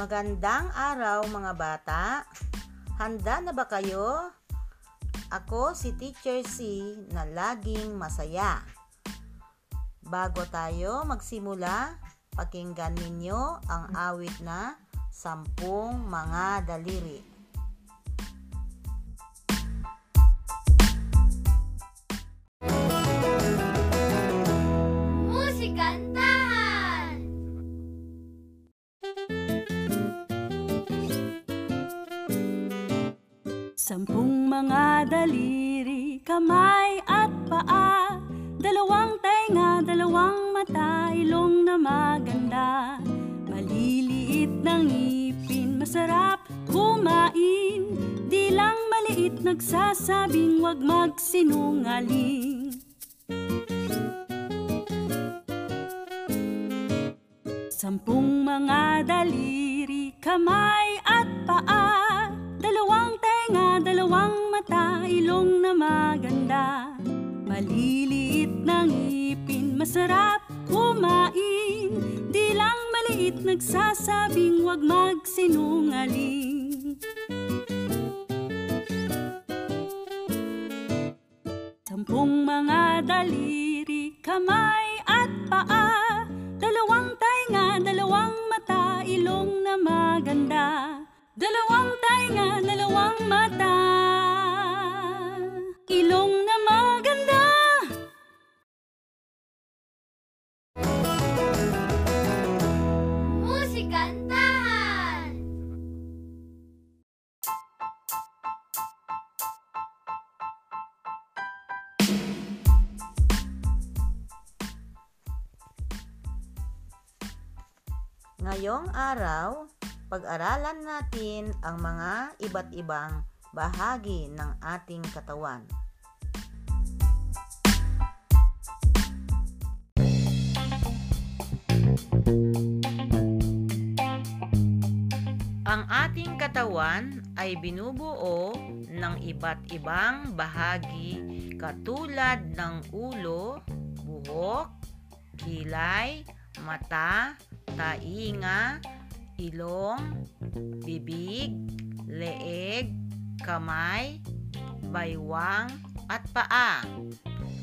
Magandang araw mga bata. Handa na ba kayo? Ako si Teacher C na laging masaya. Bago tayo magsimula, pakinggan ninyo ang awit na Sampung Mga Daliri. Sampung mga daliri, kamay at paa. Dalawang tainga, dalawang mata, ilong na maganda. Maliliit ng ngipin, masarap kumain. Di lang maliit nagsasabing wag magsinungaling. Sampung mga daliri, kamay Tenga, dalawang mata, ilong na maganda. Maliliit ng ngipin, masarap kumain. Di lang maliit nagsasabing wag magsinungaling. Sampung mga daliri, kamay at paa. Dalawang tainga, dalawang mata, ilong na maganda. Dalawang tainga, dalawang mata Ilong na maganda Musikantahan! Ngayong araw, pag-aralan natin ang mga iba't ibang bahagi ng ating katawan. Ang ating katawan ay binubuo ng iba't ibang bahagi katulad ng ulo, buhok, kilay, mata, tainga, ilong, bibig, leeg, kamay, baywang, at paa.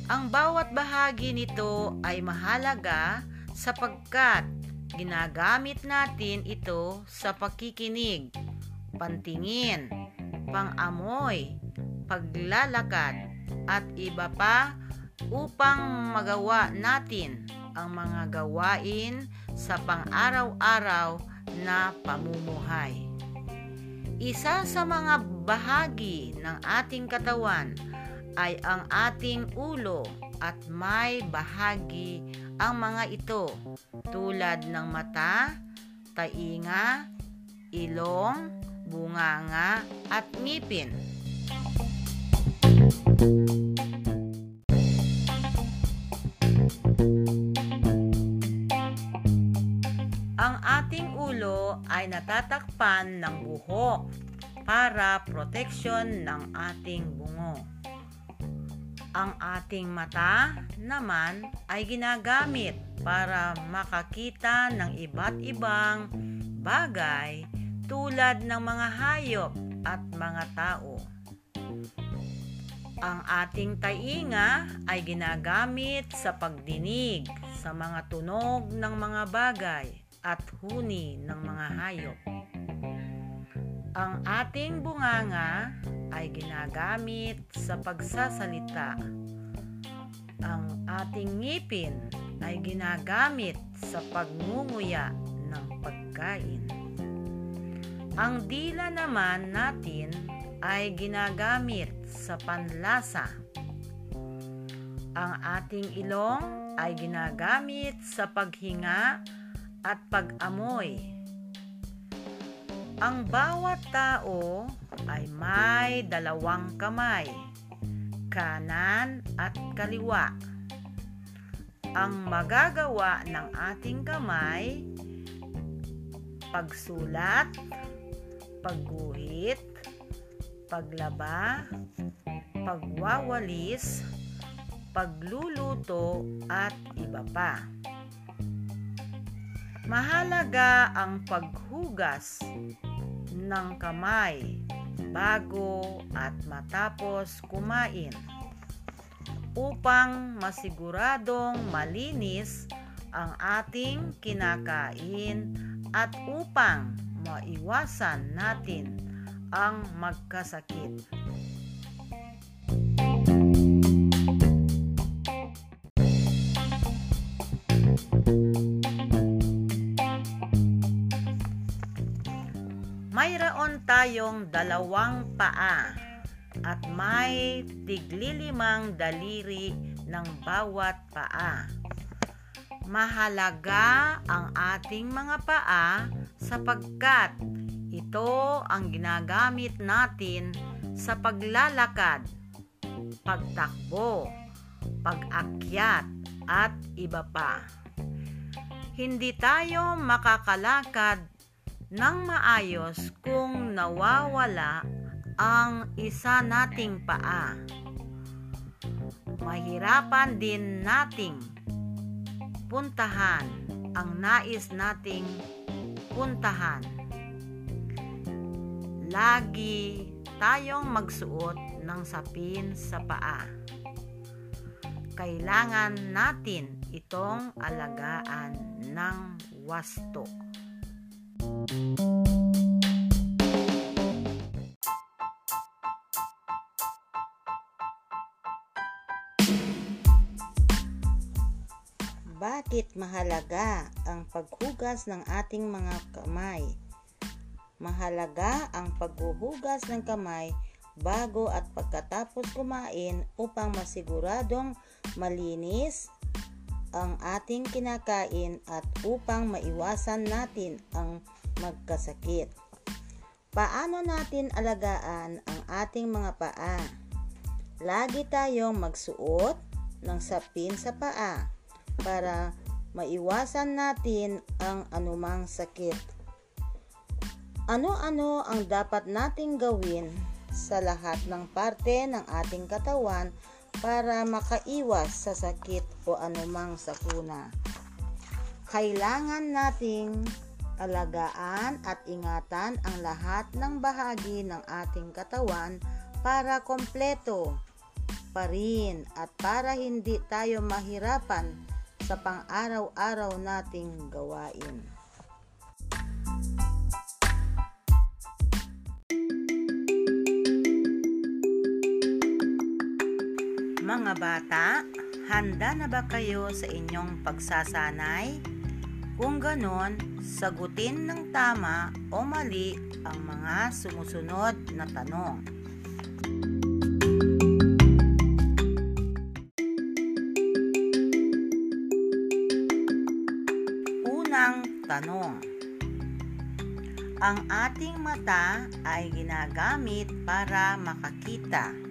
Ang bawat bahagi nito ay mahalaga sapagkat ginagamit natin ito sa pakikinig, pantingin, pangamoy, paglalakad, at iba pa upang magawa natin ang mga gawain sa pang-araw-araw na pamumuhay. Isa sa mga bahagi ng ating katawan ay ang ating ulo at may bahagi ang mga ito tulad ng mata, tainga, ilong, bunganga at ngipin. Ang ating ulo ay natatakpan ng buhok para proteksyon ng ating bungo. Ang ating mata naman ay ginagamit para makakita ng iba't ibang bagay tulad ng mga hayop at mga tao. Ang ating tainga ay ginagamit sa pagdinig sa mga tunog ng mga bagay at huni ng mga hayop. Ang ating bunganga ay ginagamit sa pagsasalita. Ang ating ngipin ay ginagamit sa pagngunguya ng pagkain. Ang dila naman natin ay ginagamit sa panlasa. Ang ating ilong ay ginagamit sa paghinga at pag-amoy. Ang bawat tao ay may dalawang kamay, kanan at kaliwa. Ang magagawa ng ating kamay, pagsulat, pagguhit, paglaba, pagwawalis, pagluluto at iba pa. Mahalaga ang paghugas ng kamay bago at matapos kumain upang masiguradong malinis ang ating kinakain at upang maiwasan natin ang magkasakit. Tayong dalawang paa at may tiglilimang daliri ng bawat paa. Mahalaga ang ating mga paa sapagkat ito ang ginagamit natin sa paglalakad, pagtakbo, pag-akyat at iba pa. Hindi tayo makakalakad ng maayos kung nawawala ang isa nating paa. Mahirapan din nating puntahan ang nais nating puntahan. Lagi tayong magsuot ng sapin sa paa. Kailangan natin itong alagaan ng wasto. Bakit mahalaga ang paghugas ng ating mga kamay? Mahalaga ang paghuhugas ng kamay bago at pagkatapos kumain upang masiguradong malinis ang ating kinakain at upang maiwasan natin ang magkasakit. Paano natin alagaan ang ating mga paa? Lagi tayong magsuot ng sapin sa paa para maiwasan natin ang anumang sakit. Ano-ano ang dapat nating gawin sa lahat ng parte ng ating katawan para makaiwas sa sakit o anumang sakuna. Kailangan nating alagaan at ingatan ang lahat ng bahagi ng ating katawan para kompleto pa rin at para hindi tayo mahirapan sa pang-araw-araw nating gawain. Mga bata, handa na ba kayo sa inyong pagsasanay? Kung ganon, sagutin ng tama o mali ang mga sumusunod na tanong. Unang tanong. Ang ating mata ay ginagamit para makakita.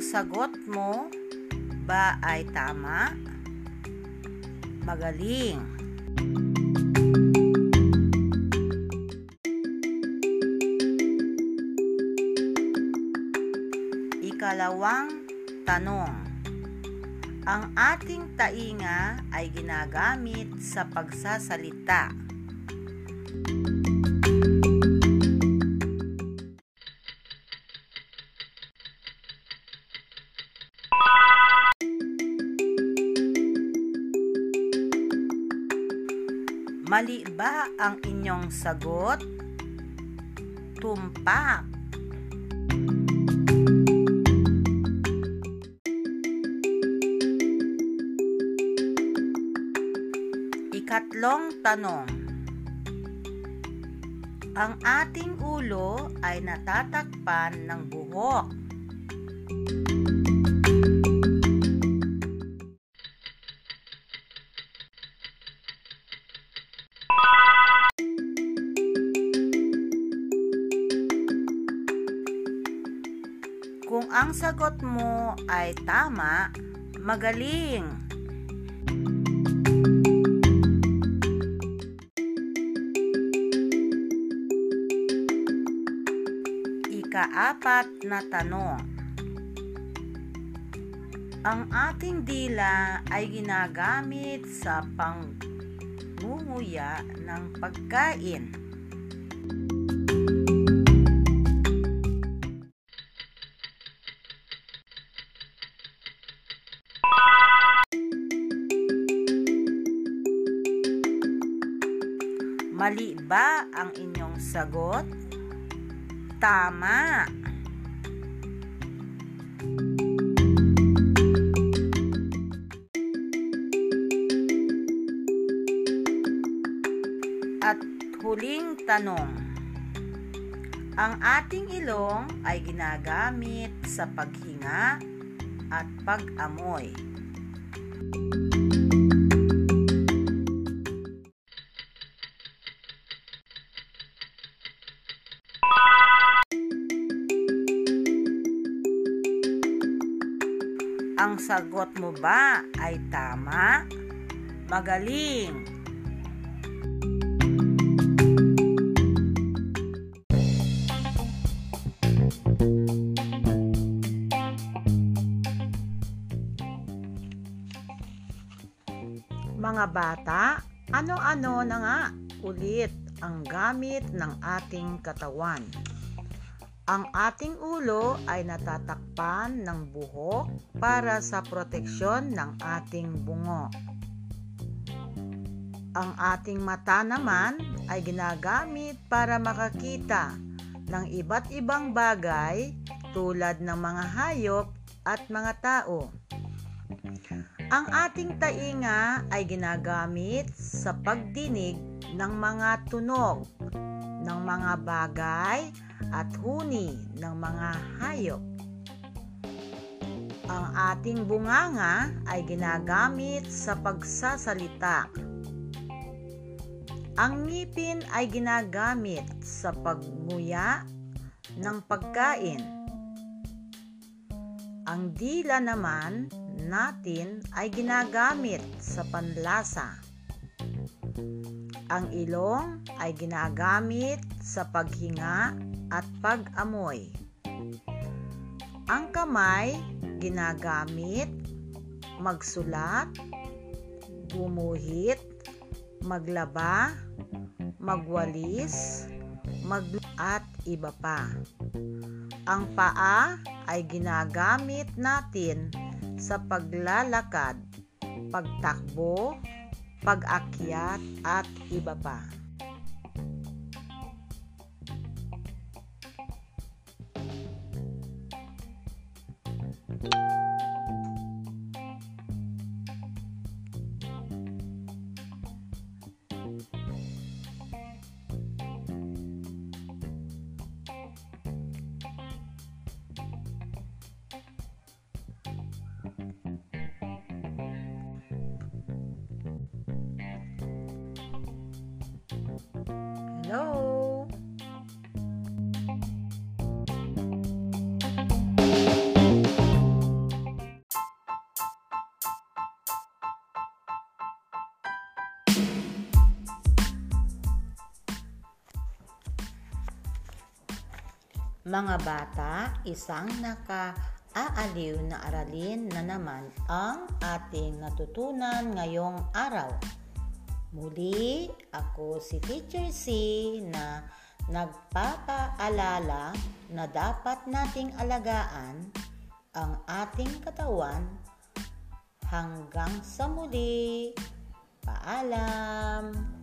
Ang sagot mo ba ay tama? Magaling. Ikalawang tanong. Ang ating tainga ay ginagamit sa pagsasalita. Mali ba ang inyong sagot? Tumpak. Ikatlong tanong. Ang ating ulo ay natatakpan ng buhok. Kung ang sagot mo ay tama, magaling. Ikaapat na tanong. Ang ating dila ay ginagamit sa pangunguya ng pagkain. Mali ba ang inyong sagot? Tama! At huling tanong. Ang ating ilong ay ginagamit sa paghinga at pag-amoy. Ba ay tama? Magaling! Mga bata, ano-ano na nga ulit ang gamit ng ating katawan? Ang ating ulo ay natatakpan ng buhok para sa proteksyon ng ating bungo. Ang ating mata naman ay ginagamit para makakita ng iba't ibang bagay tulad ng mga hayop at mga tao. Ang ating tainga ay ginagamit sa pagdinig ng mga tunog ng mga bagay at huni ng mga hayop. Ang ating bunganga ay ginagamit sa pagsasalita. Ang ngipin ay ginagamit sa pagmuya ng pagkain. Ang dila naman natin ay ginagamit sa panlasa. Ang ilong ay ginagamit sa paghinga at pag-amoy. Ang kamay ginagamit magsulat, gumuhit, maglaba, magwalis, mag at iba pa. Ang paa ay ginagamit natin sa paglalakad, pagtakbo, pag-akyat at iba pa. Mga bata, isang naka-aaliw na aralin na naman ang ating natutunan ngayong araw. Muli, ako si Teacher C na nagpapaalala na dapat nating alagaan ang ating katawan hanggang sa muli. Paalam!